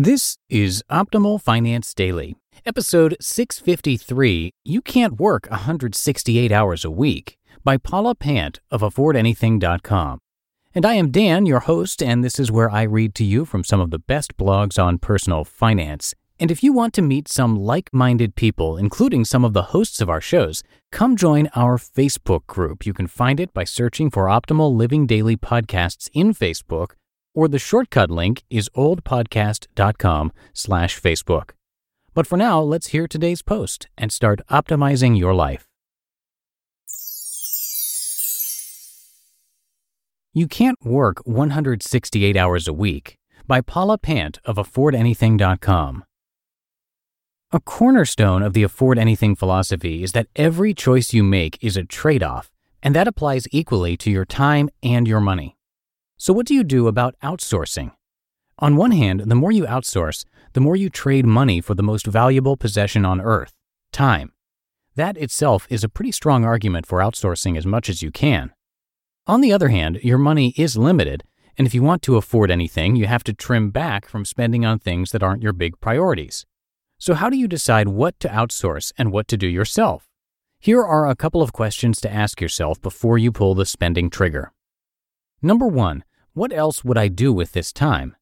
This is Optimal Finance Daily, episode 653 You Can't Work 168 Hours a Week by Paula Pant of AffordAnything.com. And I am Dan, your host, and this is where I read to you from some of the best blogs on personal finance. And if you want to meet some like minded people, including some of the hosts of our shows, come join our Facebook group. You can find it by searching for Optimal Living Daily Podcasts in Facebook or the shortcut link is oldpodcast.com slash Facebook. But for now, let's hear today's post and start optimizing your life. You Can't Work 168 Hours a Week by Paula Pant of AffordAnything.com. A cornerstone of the Afford Anything philosophy is that every choice you make is a trade off, and that applies equally to your time and your money. So, what do you do about outsourcing? On one hand, the more you outsource, the more you trade money for the most valuable possession on earth time. That itself is a pretty strong argument for outsourcing as much as you can. On the other hand, your money is limited, and if you want to afford anything, you have to trim back from spending on things that aren't your big priorities. So, how do you decide what to outsource and what to do yourself? Here are a couple of questions to ask yourself before you pull the spending trigger. Number one, what else would I do with this time?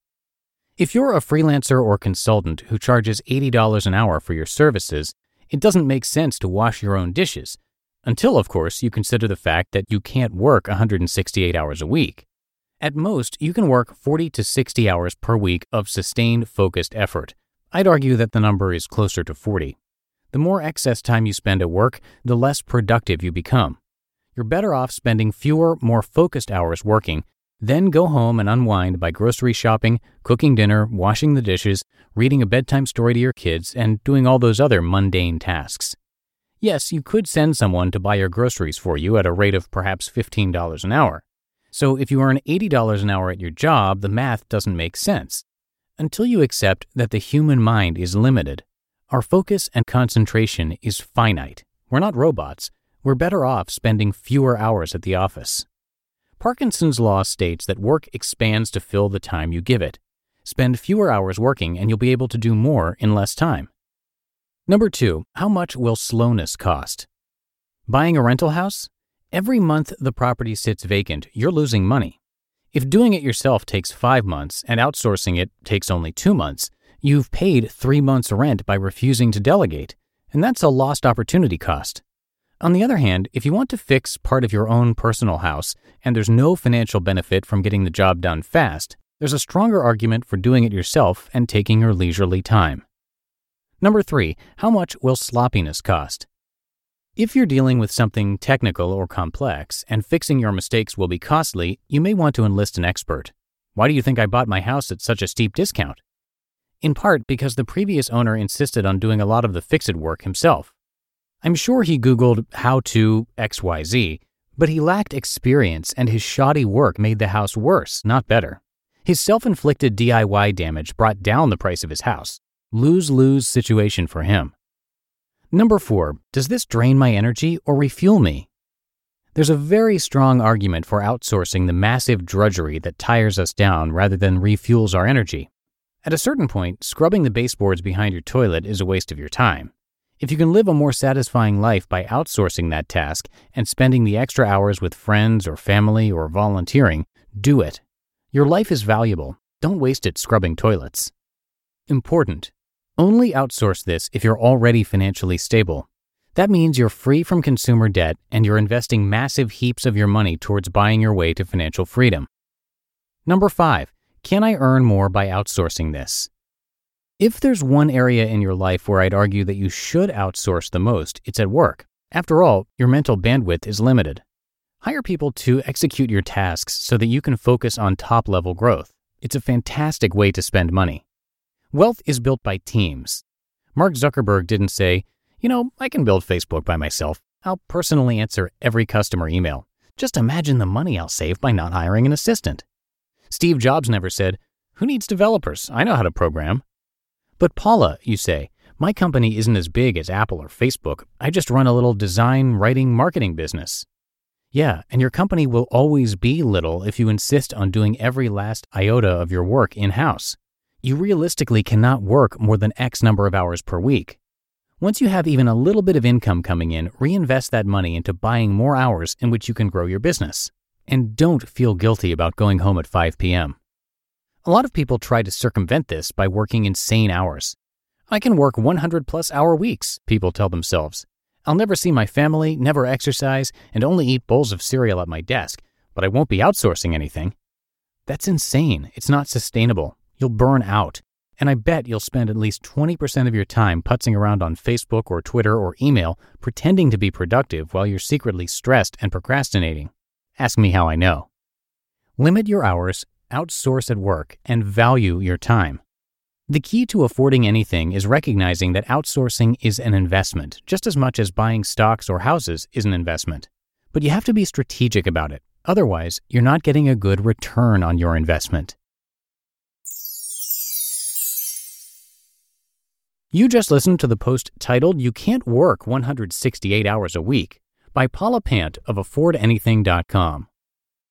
If you're a freelancer or consultant who charges $80 an hour for your services, it doesn't make sense to wash your own dishes, until, of course, you consider the fact that you can't work 168 hours a week. At most, you can work 40 to 60 hours per week of sustained, focused effort. I'd argue that the number is closer to 40. The more excess time you spend at work, the less productive you become. You're better off spending fewer, more focused hours working then go home and unwind by grocery shopping, cooking dinner, washing the dishes, reading a bedtime story to your kids, and doing all those other mundane tasks. Yes, you could send someone to buy your groceries for you at a rate of perhaps $15 an hour. So if you earn $80 an hour at your job, the math doesn't make sense. Until you accept that the human mind is limited, our focus and concentration is finite. We're not robots. We're better off spending fewer hours at the office. Parkinson's law states that work expands to fill the time you give it. Spend fewer hours working and you'll be able to do more in less time. Number two, how much will slowness cost? Buying a rental house? Every month the property sits vacant, you're losing money. If doing it yourself takes five months and outsourcing it takes only two months, you've paid three months' rent by refusing to delegate, and that's a lost opportunity cost. On the other hand, if you want to fix part of your own personal house and there's no financial benefit from getting the job done fast, there's a stronger argument for doing it yourself and taking your leisurely time. Number three, how much will sloppiness cost? If you're dealing with something technical or complex and fixing your mistakes will be costly, you may want to enlist an expert. Why do you think I bought my house at such a steep discount? In part because the previous owner insisted on doing a lot of the fix it work himself. I'm sure he Googled how to XYZ, but he lacked experience and his shoddy work made the house worse, not better. His self inflicted DIY damage brought down the price of his house. Lose lose situation for him. Number four, does this drain my energy or refuel me? There's a very strong argument for outsourcing the massive drudgery that tires us down rather than refuels our energy. At a certain point, scrubbing the baseboards behind your toilet is a waste of your time. If you can live a more satisfying life by outsourcing that task and spending the extra hours with friends or family or volunteering, do it. Your life is valuable. Don't waste it scrubbing toilets. Important. Only outsource this if you're already financially stable. That means you're free from consumer debt and you're investing massive heaps of your money towards buying your way to financial freedom. Number five, can I earn more by outsourcing this? If there's one area in your life where I'd argue that you should outsource the most, it's at work. After all, your mental bandwidth is limited. Hire people to execute your tasks so that you can focus on top level growth. It's a fantastic way to spend money. Wealth is built by teams. Mark Zuckerberg didn't say, you know, I can build Facebook by myself. I'll personally answer every customer email. Just imagine the money I'll save by not hiring an assistant. Steve Jobs never said, Who needs developers? I know how to program. But Paula, you say, my company isn't as big as Apple or Facebook. I just run a little design, writing, marketing business. Yeah, and your company will always be little if you insist on doing every last iota of your work in house. You realistically cannot work more than X number of hours per week. Once you have even a little bit of income coming in, reinvest that money into buying more hours in which you can grow your business. And don't feel guilty about going home at 5 p.m. A lot of people try to circumvent this by working insane hours. I can work 100 plus hour weeks, people tell themselves. I'll never see my family, never exercise, and only eat bowls of cereal at my desk, but I won't be outsourcing anything. That's insane. It's not sustainable. You'll burn out. And I bet you'll spend at least 20% of your time putzing around on Facebook or Twitter or email pretending to be productive while you're secretly stressed and procrastinating. Ask me how I know. Limit your hours outsource at work, and value your time. The key to affording anything is recognizing that outsourcing is an investment, just as much as buying stocks or houses is an investment. But you have to be strategic about it. Otherwise, you're not getting a good return on your investment. You just listened to the post titled You Can't Work 168 Hours a Week by Paula Pant of AffordAnything.com.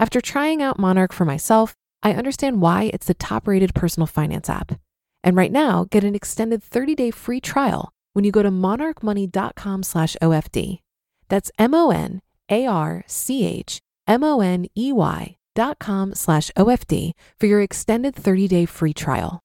After trying out Monarch for myself, I understand why it's the top-rated personal finance app. And right now, get an extended 30-day free trial when you go to monarchmoney.com slash OFD. That's M O N A R C H M O N E Y dot com slash OFD for your extended 30-day free trial.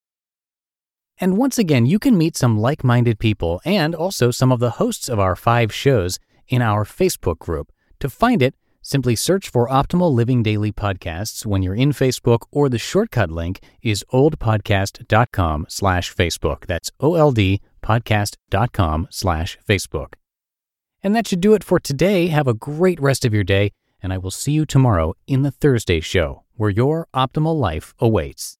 And once again, you can meet some like minded people and also some of the hosts of our five shows in our Facebook group. To find it, simply search for Optimal Living Daily Podcasts when you're in Facebook, or the shortcut link is oldpodcast.com slash Facebook. That's O-L-D podcast.com slash Facebook. And that should do it for today. Have a great rest of your day, and I will see you tomorrow in the Thursday show, where your optimal life awaits.